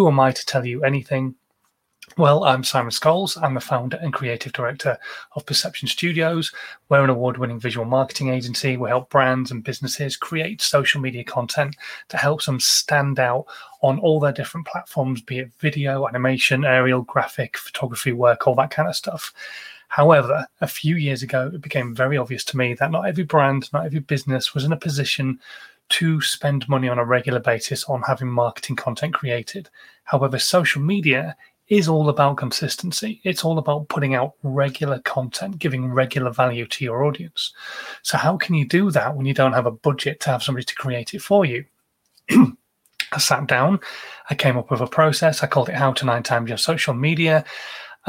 who am I to tell you anything? Well, I'm Simon Scholes. I'm the founder and creative director of Perception Studios. We're an award winning visual marketing agency. We help brands and businesses create social media content to help them stand out on all their different platforms, be it video, animation, aerial, graphic, photography work, all that kind of stuff. However, a few years ago, it became very obvious to me that not every brand, not every business was in a position to spend money on a regular basis on having marketing content created. However, social media is all about consistency. It's all about putting out regular content, giving regular value to your audience. So, how can you do that when you don't have a budget to have somebody to create it for you? I sat down, I came up with a process. I called it How to Nine Times Your Social Media.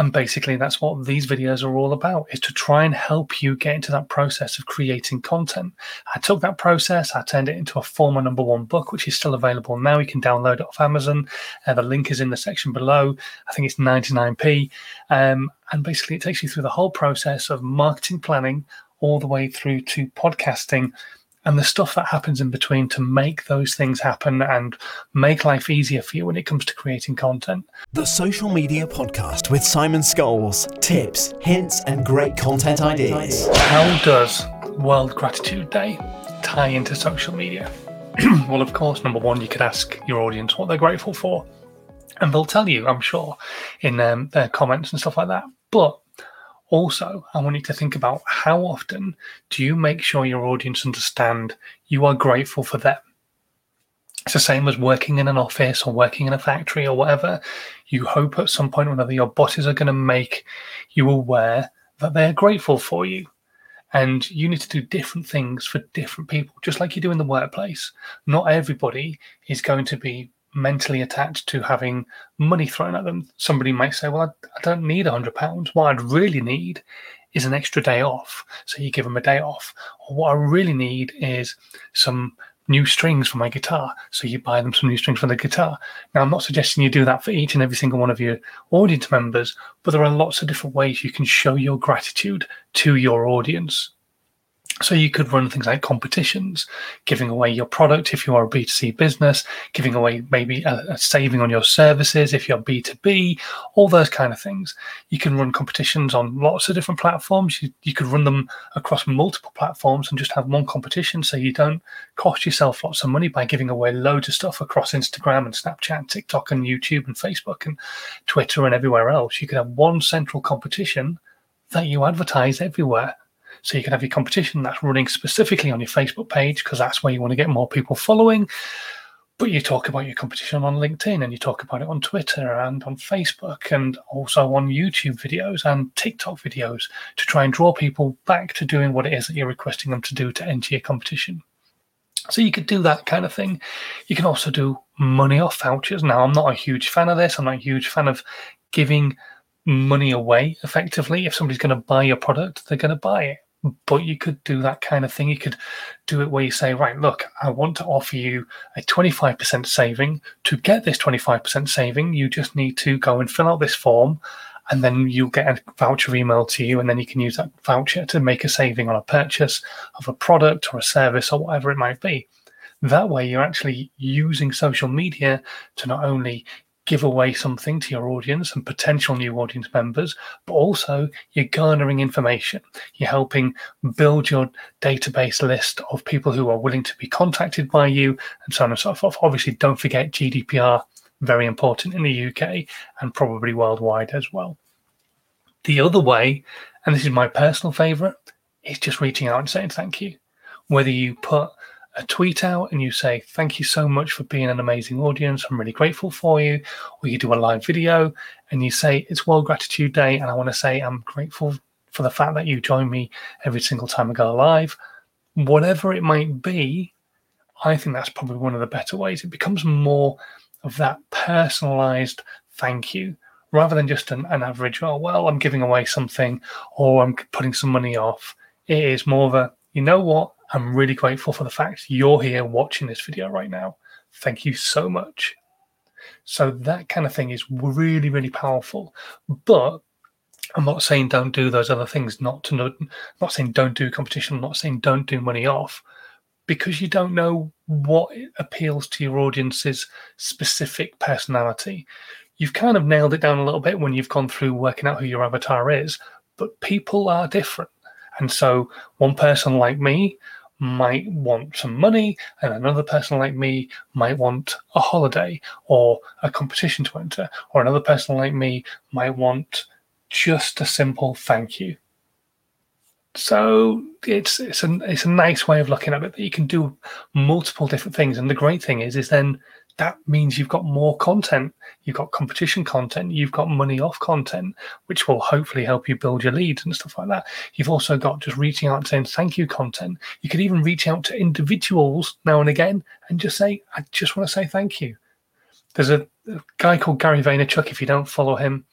And basically, that's what these videos are all about is to try and help you get into that process of creating content. I took that process, I turned it into a former number one book, which is still available now. You can download it off Amazon. Uh, the link is in the section below. I think it's 99p. Um, and basically, it takes you through the whole process of marketing planning all the way through to podcasting and the stuff that happens in between to make those things happen and make life easier for you when it comes to creating content. The Social Media Podcast with Simon Scholes. Tips, hints, and great content ideas. How does World Gratitude Day tie into social media? well, of course, number one, you could ask your audience what they're grateful for. And they'll tell you, I'm sure, in um, their comments and stuff like that. But also, I want you to think about how often do you make sure your audience understand you are grateful for them? It's the same as working in an office or working in a factory or whatever. You hope at some point or another your bosses are going to make you aware that they're grateful for you. And you need to do different things for different people, just like you do in the workplace. Not everybody is going to be mentally attached to having money thrown at them. Somebody might say, Well, I, I don't need a £100. What I'd really need is an extra day off. So you give them a day off. Or what I really need is some new strings for my guitar. So you buy them some new strings for the guitar. Now, I'm not suggesting you do that for each and every single one of your audience members, but there are lots of different ways you can show your gratitude to your audience. So you could run things like competitions, giving away your product if you are a B2C business, giving away maybe a, a, saving on your services if you're B2B, all those kind of things. You can run competitions on lots of different platforms. You, you could run them across multiple platforms and just have one competition so you don't cost yourself lots of money by giving away loads of stuff across Instagram and Snapchat, and TikTok and YouTube and Facebook and Twitter and everywhere else. You could have one central competition that you advertise everywhere so you can have your competition that's running specifically on your Facebook page because that's where you want to get more people following. But you talk about your competition on LinkedIn and you talk about it on Twitter and on Facebook and also on YouTube videos and TikTok videos to try and draw people back to doing what it is that you're requesting them to do to enter your competition. So you could do that kind of thing. You can also do money off vouchers. Now, I'm not a huge fan of this. I'm not a huge fan of giving money away effectively. If somebody's going to buy your product, they're going to buy it but you could do that kind of thing. You could do it where you say, right, look, I want to offer you a 25% saving. To get this 25% saving, you just need to go and fill out this form, and then you'll get a voucher email to you, and then you can use that voucher to make a saving on a purchase of a product or a service or whatever it might be. That way, you're actually using social media to not only give away something to your audience and potential new audience members, but also you're garnering information. You're helping build your database list of people who are willing to be contacted by you and so on and so forth. Obviously, don't forget GDPR, very important in the UK and probably worldwide as well. The other way, and this is my personal favorite, is just reaching out and saying thank you. Whether you put a tweet out and you say, Thank you so much for being an amazing audience. I'm really grateful for you. Or you do a live video and you say, It's World Gratitude Day. And I want to say, I'm grateful for the fact that you join me every single time I go live. Whatever it might be, I think that's probably one of the better ways. It becomes more of that personalized thank you rather than just an, an average, oh, well, I'm giving away something or I'm putting some money off. It is more of a, you know what? I'm really grateful for the fact you're here watching this video right now. Thank you so much. So that kind of thing is really, really powerful. But I'm not saying don't do those other things. Not to know, not saying don't do competition. I'm not saying don't do money off. because you don't know what appeals to your audience's specific personality, you've kind of nailed it down a little bit when you've gone through working out who your avatar is. But people are different. And so one person like me might want some money, and another person like me might want a holiday or a competition to enter, or another person like me might want just a simple thank you. So it's it's a it's a nice way of looking at it that you can do multiple different things. And the great thing is, is then that means you've got more content. You've got competition content. You've got money off content, which will hopefully help you build your leads and stuff like that. You've also got just reaching out and saying thank you content. You could even reach out to individuals now and again and just say, I just want to say thank you. There's a, a guy called Gary Vaynerchuk. If you don't follow him,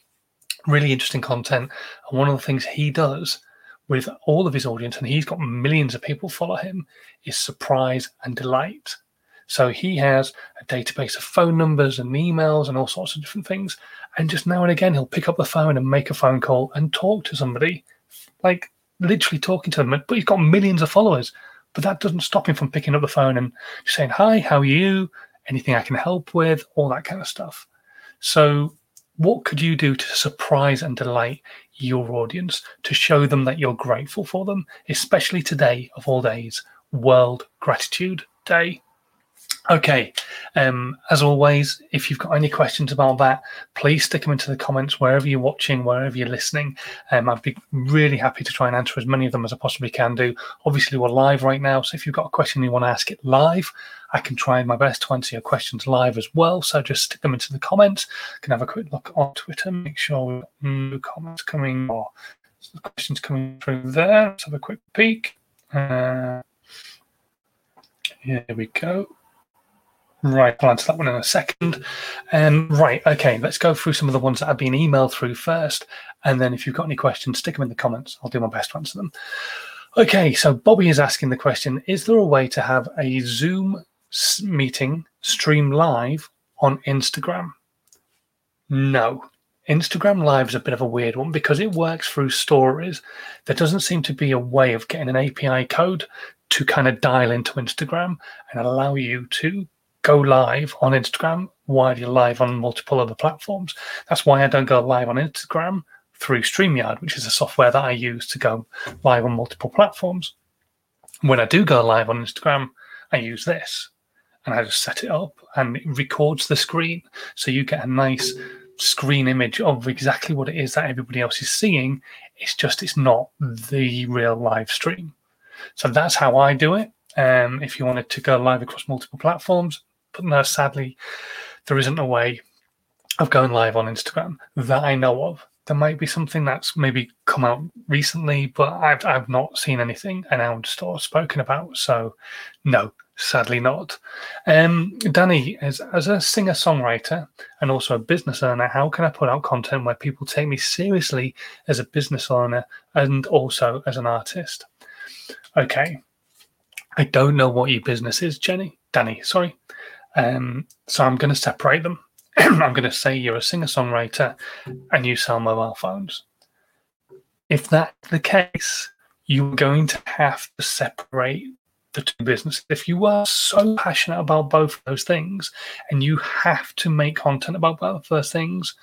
really interesting content. And one of the things he does with all of his audience, and he's got millions of people follow him, is surprise and delight. So he has a database of phone numbers and emails and all sorts of different things. And just now and again, he'll pick up the phone and make a phone call and talk to somebody, like literally talking to them. But he's got millions of followers. But that doesn't stop him from picking up the phone and saying, Hi, how are you? Anything I can help with? All that kind of stuff. So, what could you do to surprise and delight your audience to show them that you're grateful for them, especially today of all days, World Gratitude Day? Okay, um, as always, if you've got any questions about that, please stick them into the comments wherever you're watching, wherever you're listening. Um, I'd be really happy to try and answer as many of them as I possibly can do. Obviously, we're live right now, so if you've got a question you want to ask it live, I can try my best to answer your questions live as well. So just stick them into the comments. Can have a quick look on Twitter, make sure we've got new comments coming or questions coming through there. Let's have a quick peek. Uh, here we go. Right, I'll answer that one in a second. Um, right, okay, let's go through some of the ones that have been emailed through first. And then if you've got any questions, stick them in the comments. I'll do my best to answer them. Okay, so Bobby is asking the question Is there a way to have a Zoom meeting stream live on Instagram? No. Instagram Live is a bit of a weird one because it works through stories. There doesn't seem to be a way of getting an API code to kind of dial into Instagram and allow you to go live on Instagram while you're live on multiple other platforms. That's why I don't go live on Instagram through StreamYard, which is a software that I use to go live on multiple platforms. When I do go live on Instagram, I use this and I just set it up and it records the screen. So you get a nice screen image of exactly what it is that everybody else is seeing. It's just, it's not the real live stream. So that's how I do it. Um, if you wanted to go live across multiple platforms, but no, sadly, there isn't a way of going live on Instagram that I know of. There might be something that's maybe come out recently, but I've I've not seen anything announced or spoken about. So, no, sadly not. Um, Danny, as as a singer songwriter and also a business owner, how can I put out content where people take me seriously as a business owner and also as an artist? Okay, I don't know what your business is, Jenny. Danny, sorry. Um, so I'm going to separate them. I'm going to say you're a singer songwriter and you sell mobile phones. If that's the case, you're going to have to separate the two businesses. If you are so passionate about both those things and you have to make content about both those things,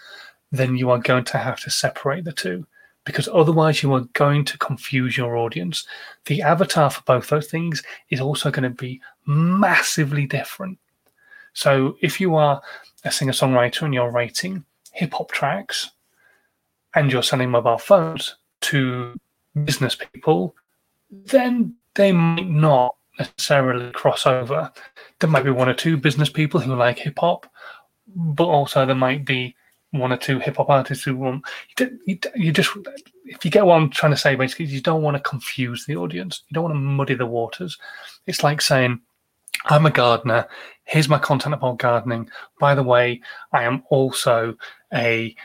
then you are going to have to separate the two because otherwise you are going to confuse your audience. The avatar for both those things is also going to be massively different. So if you are a singer songwriter and you're writing hip hop tracks and you're selling mobile phones to business people, then they might not necessarily cross over. There might be one or two business people who like hip hop, but also there might be one or two hip hop artists who want you, you just if you get what I'm trying to say basically you don't want to confuse the audience you don't want to muddy the waters it's like saying I'm a gardener. Here's my content about gardening. By the way, I am also a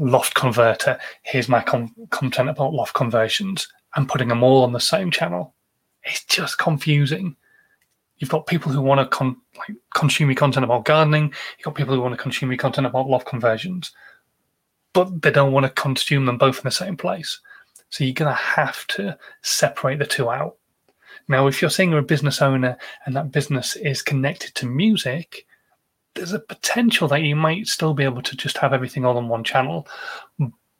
loft converter. Here's my content about loft conversions. I'm putting them all on the same channel. It's just confusing. You've got people who want to con- like consume your content about gardening. You've got people who want to consume your content about loft conversions, but they don't want to consume them both in the same place. So you're going to have to separate the two out. Now, if you're saying you're a business owner and that business is connected to music, there's a potential that you might still be able to just have everything all on one channel.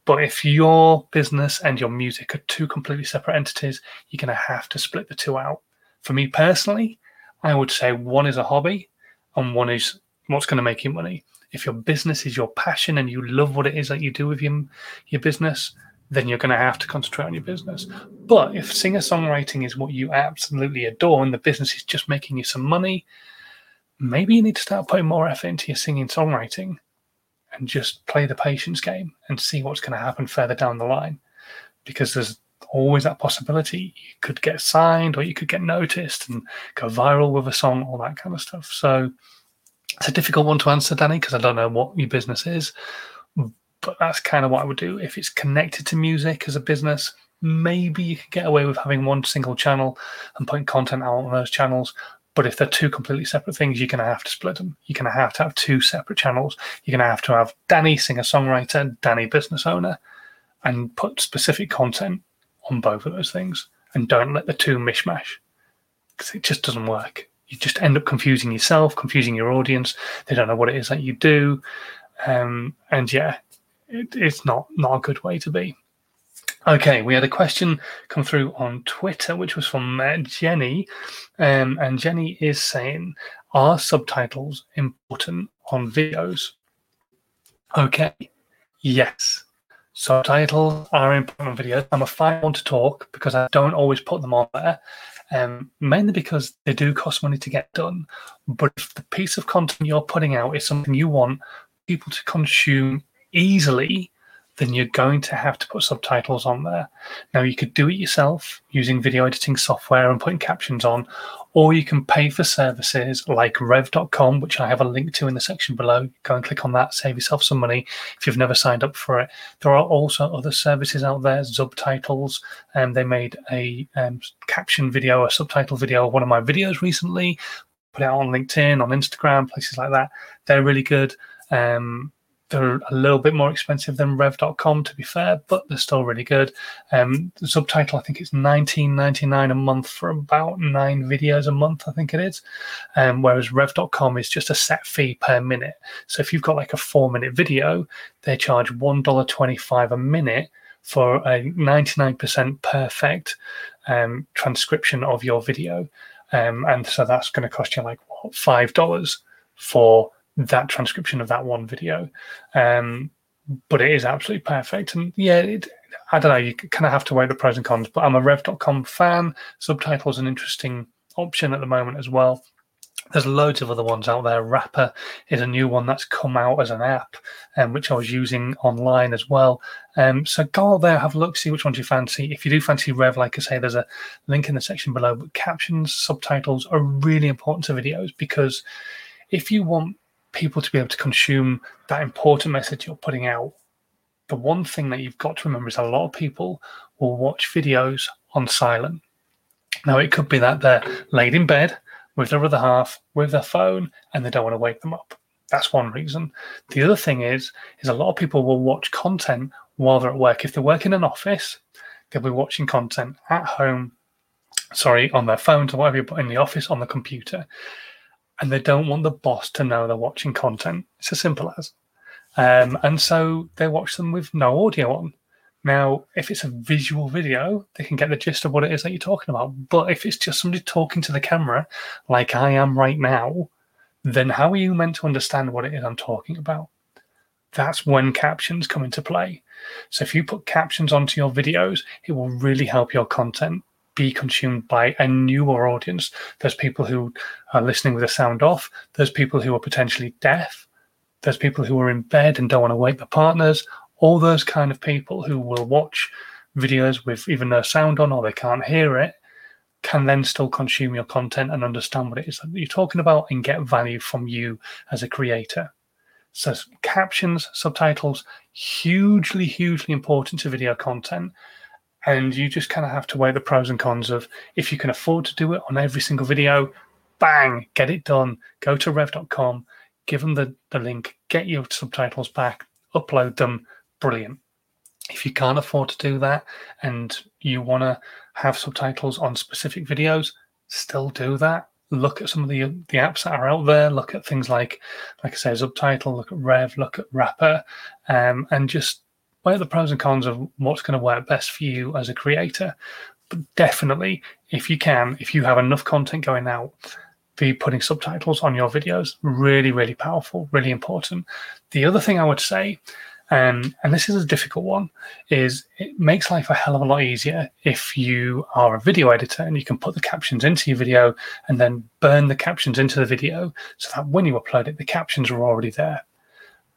But if your business and your music are two completely separate entities, you're going to have to split the two out. For me personally, I would say one is a hobby and one is what's going to make you money. If your business is your passion and you love what it is that you do with your, your business, then you're going to have to concentrate on your business. But if singer songwriting is what you absolutely adore and the business is just making you some money, maybe you need to start putting more effort into your singing songwriting and just play the patience game and see what's going to happen further down the line. Because there's always that possibility. You could get signed or you could get noticed and go viral with a song all that kind of stuff. So it's a difficult one to answer danny because i don't know what your business is but that's kind of what i would do if it's connected to music as a business maybe you could get away with having one single channel and putting content out on those channels but if they're two completely separate things, you're going to have to split them. You're going to have to have two separate channels. You're going to have to have Danny, singer songwriter, Danny, business owner, and put specific content on both of those things. And don't let the two mishmash because it just doesn't work. You just end up confusing yourself, confusing your audience. They don't know what it is that you do. Um, and yeah, it, it's not not a good way to be. Okay, we had a question come through on Twitter, which was from Jenny. Um, and Jenny is saying, Are subtitles important on videos? Okay, yes. Subtitles are important on videos. I'm a fine one to talk because I don't always put them on there, um, mainly because they do cost money to get done. But if the piece of content you're putting out is something you want people to consume easily, then you're going to have to put subtitles on there. Now, you could do it yourself using video editing software and putting captions on, or you can pay for services like rev.com, which I have a link to in the section below. Go and click on that, save yourself some money if you've never signed up for it. There are also other services out there, subtitles, and they made a um, caption video, a subtitle video of one of my videos recently, put it out on LinkedIn, on Instagram, places like that. They're really good. Um, they're a little bit more expensive than rev.com to be fair but they're still really good. Um, the subtitle i think it's 19.99 a month for about nine videos a month i think it is. Um, whereas rev.com is just a set fee per minute. So if you've got like a four minute video they charge $1.25 a minute for a 99% perfect um, transcription of your video. Um, and so that's going to cost you like what five dollars for that transcription of that one video. Um, but it is absolutely perfect. And yeah, it, I don't know, you kind of have to weigh the pros and cons, but I'm a rev.com fan. Subtitles an interesting option at the moment as well. There's loads of other ones out there. Rapper is a new one that's come out as an app, um, which I was using online as well. Um, so go out there, have a look, see which ones you fancy. If you do fancy Rev, like I say, there's a link in the section below. But captions, subtitles are really important to videos because if you want people to be able to consume that important message you're putting out, the one thing that you've got to remember is a lot of people will watch videos on silent. Now, it could be that they're laid in bed with their other half, with their phone, and they don't want to wake them up. That's one reason. The other thing is, is a lot of people will watch content while they're at work. If they work in an office, they'll be watching content at home, sorry, on their phones or whatever, put in the office on the computer and they don't want the boss to know they're watching content. It's as simple as. Um, and so they watch them with no audio on. Now, if it's a visual video, they can get the gist of what it is that you're talking about. But if it's just somebody talking to the camera, like I am right now, then how are you meant to understand what it is I'm talking about? That's when captions come into play. So if you put captions onto your videos, it will really help your content be consumed by a newer audience. There's people who are listening with the sound off. There's people who are potentially deaf. There's people who are in bed and don't want to wake their partners. All those kind of people who will watch videos with even their sound on or they can't hear it can then still consume your content and understand what it is that you're talking about and get value from you as a creator. So captions, subtitles, hugely, hugely important to video content and you just kind of have to weigh the pros and cons of if you can afford to do it on every single video bang get it done go to rev.com give them the, the link get your subtitles back upload them brilliant if you can't afford to do that and you want to have subtitles on specific videos, still do that. Look at some of the the apps that are out there. Look at things like, like I say, Subtitle. Look at Rev. Look at Rapper, um, and just weigh the pros and cons of what's going to work best for you as a creator. But definitely, if you can, if you have enough content going out, be putting subtitles on your videos. Really, really powerful, really important. The other thing I would say um, and this is a difficult one, is it makes life a hell of a lot easier if you are a video editor and you can put the captions into your video and then burn the captions into the video so that when you upload it, the captions are already there.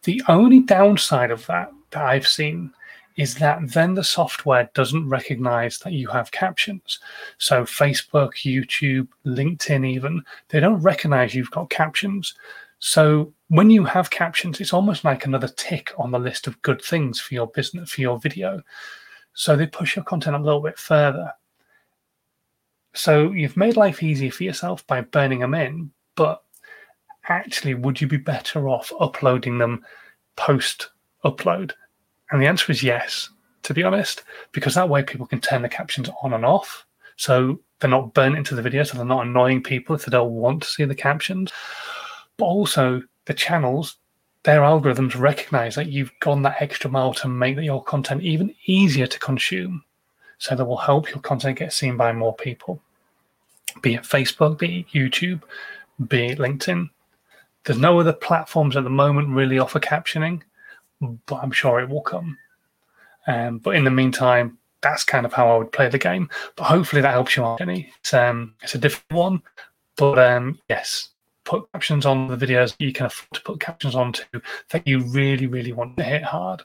The only downside of that that I've seen is that then the software doesn't recognize that you have captions. So Facebook, YouTube, LinkedIn, even, they don't recognize you've got captions. So when you have captions, it's almost like another tick on the list of good things for your business, for your video. So they push your content a little bit further. So you've made life easier for yourself by burning them in, but actually, would you be better off uploading them post upload? And the answer is yes, to be honest, because that way people can turn the captions on and off. So they're not burnt into the video, so they're not annoying people if they don't want to see the captions. But also the channels their algorithms recognize that you've gone that extra mile to make your content even easier to consume. So that will help your content get seen by more people. Be it facebook be it youtube be it linkedin. There's no other platforms at the moment really offer captioning but i'm sure it will come um, but in the meantime that's kind of how i would play the game but hopefully that helps you out Jenny. it's, um, it's a different one but um, yes put captions on the videos you can afford to put captions onto that you really, really want to hit hard.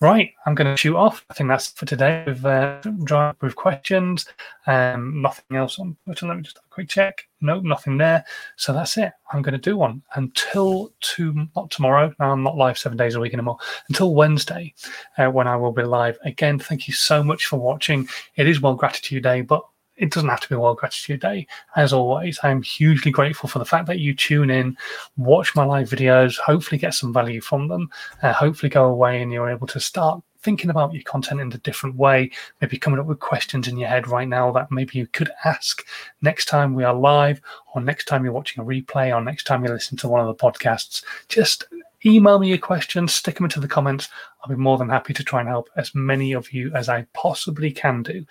Right, I'm going to shoot off. I think that's for today. We've uh, drawn with questions. Um, nothing else on Twitter. Let me just have a quick check. No, nothing there. So that's it. I'm going to do one until to not tomorrow. Now I'm not live seven days a week anymore. Until Wednesday, uh, when I will be live again. Thank you so much for watching. It is World Gratitude Day, but it doesn't have to be World Gratitude Day. As always, I'm hugely grateful for the fact that you tune in, watch my live videos, hopefully get some value from them, uh, hopefully go away and you're able to start thinking about your content in a different way, maybe coming up with questions in your head right now that maybe you could ask next time we are live, or next time you're watching a replay, or next time you listen to one of the podcasts. Just email me your questions, stick them into the comments. I'll be more than happy to try and help as many of you as I possibly can do.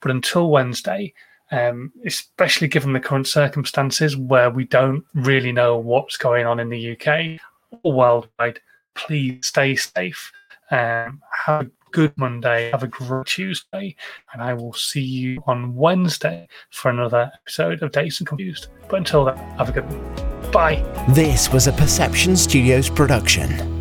But until Wednesday, um, especially given the current circumstances where we don't really know what's going on in the UK or worldwide, please stay safe. Um, have a good Monday. Have a great Tuesday. And I will see you on Wednesday for another episode of Days and Confused. But until then, have a good one. Bye. This was a Perception Studios production.